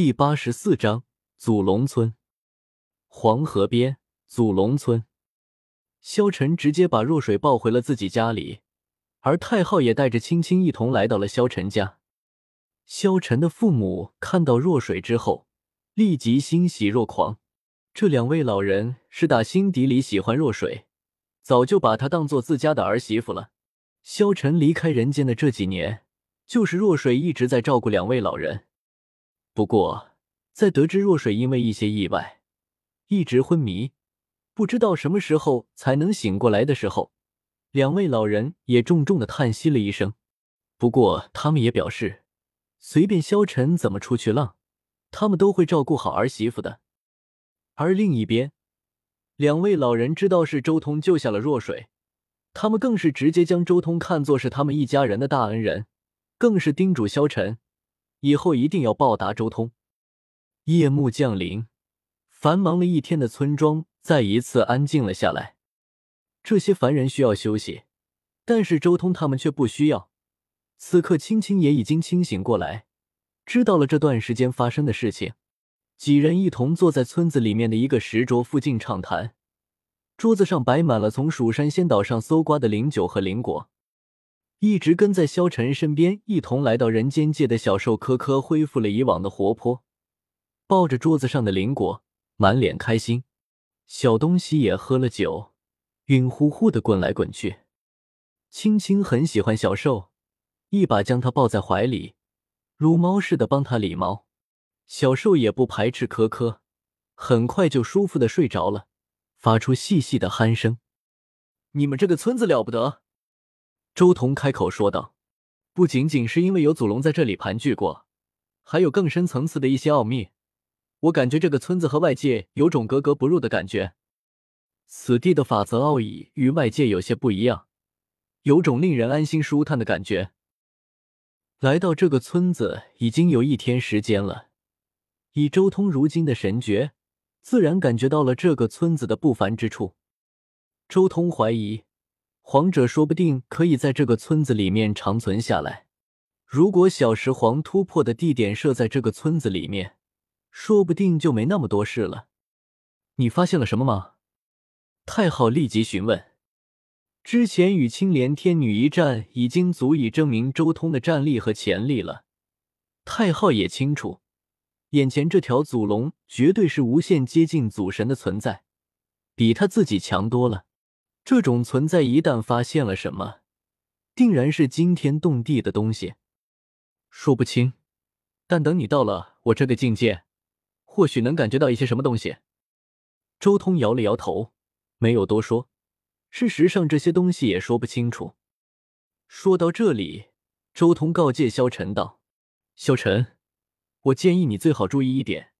第八十四章祖龙村。黄河边，祖龙村，萧晨直接把若水抱回了自己家里，而太昊也带着青青一同来到了萧晨家。萧晨的父母看到若水之后，立即欣喜若狂。这两位老人是打心底里喜欢若水，早就把她当做自家的儿媳妇了。萧晨离开人间的这几年，就是若水一直在照顾两位老人。不过，在得知若水因为一些意外一直昏迷，不知道什么时候才能醒过来的时候，两位老人也重重的叹息了一声。不过，他们也表示，随便萧晨怎么出去浪，他们都会照顾好儿媳妇的。而另一边，两位老人知道是周通救下了若水，他们更是直接将周通看作是他们一家人的大恩人，更是叮嘱萧晨。以后一定要报答周通。夜幕降临，繁忙了一天的村庄再一次安静了下来。这些凡人需要休息，但是周通他们却不需要。此刻，青青也已经清醒过来，知道了这段时间发生的事情。几人一同坐在村子里面的一个石桌附近畅谈，桌子上摆满了从蜀山仙岛上搜刮的灵酒和灵果。一直跟在萧晨身边，一同来到人间界的小兽科科恢复了以往的活泼，抱着桌子上的灵果，满脸开心。小东西也喝了酒，晕乎乎的滚来滚去。青青很喜欢小兽，一把将它抱在怀里，如猫似的帮它理毛。小兽也不排斥科科，很快就舒服的睡着了，发出细细的鼾声。你们这个村子了不得。周彤开口说道：“不仅仅是因为有祖龙在这里盘踞过，还有更深层次的一些奥秘。我感觉这个村子和外界有种格格不入的感觉。此地的法则奥义与外界有些不一样，有种令人安心舒坦的感觉。来到这个村子已经有一天时间了，以周通如今的神觉，自然感觉到了这个村子的不凡之处。周通怀疑。”皇者说不定可以在这个村子里面长存下来。如果小石皇突破的地点设在这个村子里面，说不定就没那么多事了。你发现了什么吗？太昊立即询问。之前与青莲天女一战，已经足以证明周通的战力和潜力了。太昊也清楚，眼前这条祖龙绝对是无限接近祖神的存在，比他自己强多了。这种存在一旦发现了什么，定然是惊天动地的东西。说不清，但等你到了我这个境界，或许能感觉到一些什么东西。周通摇了摇头，没有多说。事实上，这些东西也说不清楚。说到这里，周通告诫萧晨道：“萧晨，我建议你最好注意一点，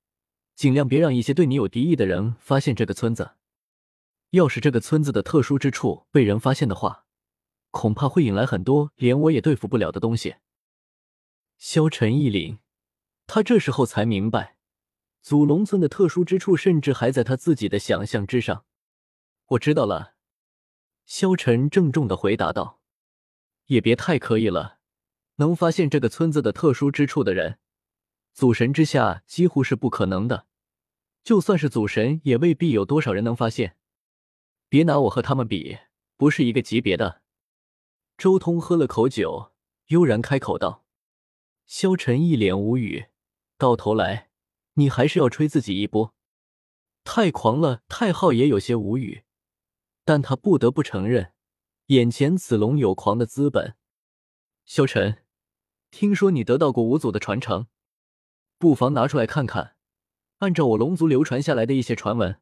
尽量别让一些对你有敌意的人发现这个村子。”要是这个村子的特殊之处被人发现的话，恐怕会引来很多连我也对付不了的东西。萧晨一凛，他这时候才明白，祖龙村的特殊之处甚至还在他自己的想象之上。我知道了，萧晨郑重的回答道：“也别太刻意了，能发现这个村子的特殊之处的人，祖神之下几乎是不可能的。就算是祖神，也未必有多少人能发现。”别拿我和他们比，不是一个级别的。周通喝了口酒，悠然开口道：“萧晨一脸无语，到头来你还是要吹自己一波，太狂了。”太昊也有些无语，但他不得不承认，眼前此龙有狂的资本。萧晨，听说你得到过五祖的传承，不妨拿出来看看。按照我龙族流传下来的一些传闻。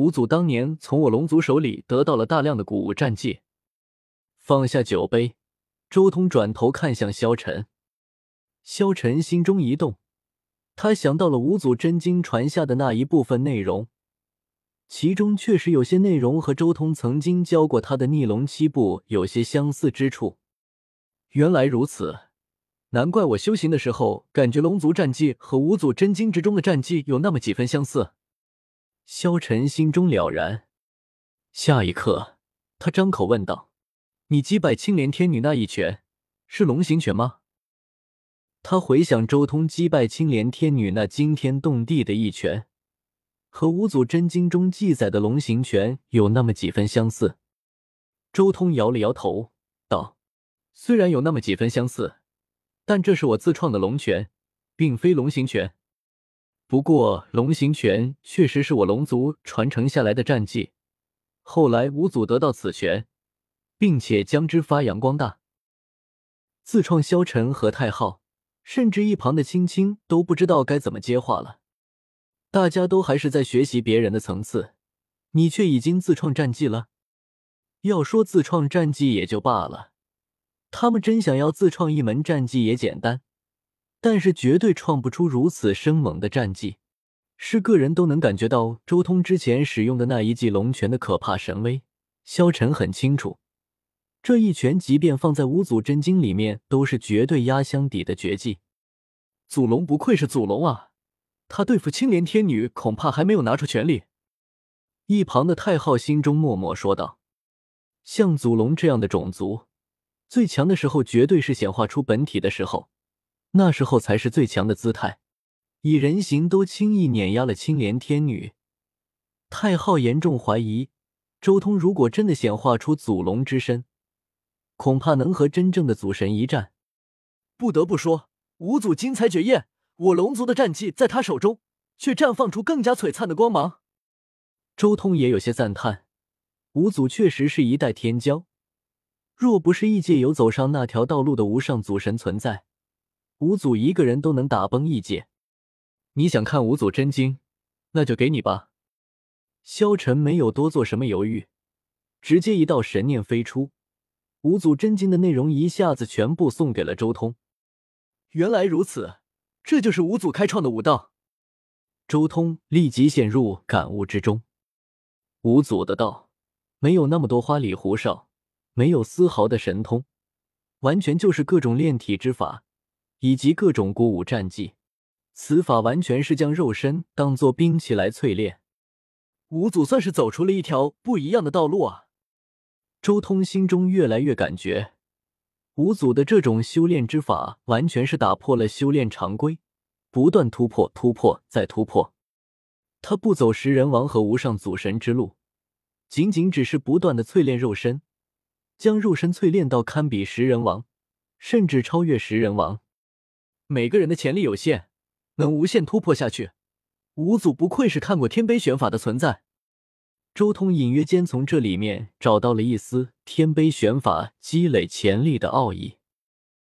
五祖当年从我龙族手里得到了大量的古武战绩。放下酒杯，周通转头看向萧晨。萧晨心中一动，他想到了五祖真经传下的那一部分内容，其中确实有些内容和周通曾经教过他的逆龙七步有些相似之处。原来如此，难怪我修行的时候感觉龙族战绩和五祖真经之中的战绩有那么几分相似。萧晨心中了然，下一刻，他张口问道：“你击败青莲天女那一拳，是龙形拳吗？”他回想周通击败青莲天女那惊天动地的一拳，和五祖真经中记载的龙形拳有那么几分相似。周通摇了摇头，道：“虽然有那么几分相似，但这是我自创的龙拳，并非龙形拳。不过，龙形拳确实是我龙族传承下来的战技。后来五祖得到此拳，并且将之发扬光大。自创萧晨和太昊，甚至一旁的青青都不知道该怎么接话了。大家都还是在学习别人的层次，你却已经自创战技了。”要说自创战绩也就罢了，他们真想要自创一门战绩也简单，但是绝对创不出如此生猛的战绩。是个人都能感觉到周通之前使用的那一记龙拳的可怕神威。萧晨很清楚，这一拳即便放在五祖真经里面，都是绝对压箱底的绝技。祖龙不愧是祖龙啊，他对付青莲天女恐怕还没有拿出全力。一旁的太昊心中默默说道。像祖龙这样的种族，最强的时候绝对是显化出本体的时候，那时候才是最强的姿态。以人形都轻易碾压了青莲天女，太昊严重怀疑，周通如果真的显化出祖龙之身，恐怕能和真正的祖神一战。不得不说，五祖精彩绝艳，我龙族的战绩在他手中却绽放出更加璀璨的光芒。周通也有些赞叹。五祖确实是一代天骄，若不是异界有走上那条道路的无上祖神存在，五祖一个人都能打崩异界。你想看五祖真经，那就给你吧。萧晨没有多做什么犹豫，直接一道神念飞出，五祖真经的内容一下子全部送给了周通。原来如此，这就是五祖开创的武道。周通立即陷入感悟之中，五祖的道。没有那么多花里胡哨，没有丝毫的神通，完全就是各种炼体之法，以及各种鼓舞战技。此法完全是将肉身当做兵器来淬炼。五祖算是走出了一条不一样的道路啊！周通心中越来越感觉，五祖的这种修炼之法完全是打破了修炼常规，不断突破，突破再突破。他不走食人王和无上祖神之路。仅仅只是不断的淬炼肉身，将肉身淬炼到堪比食人王，甚至超越食人王。每个人的潜力有限，能无限突破下去。五祖不愧是看过天碑玄法的存在。周通隐约间从这里面找到了一丝天碑玄法积累潜力的奥义。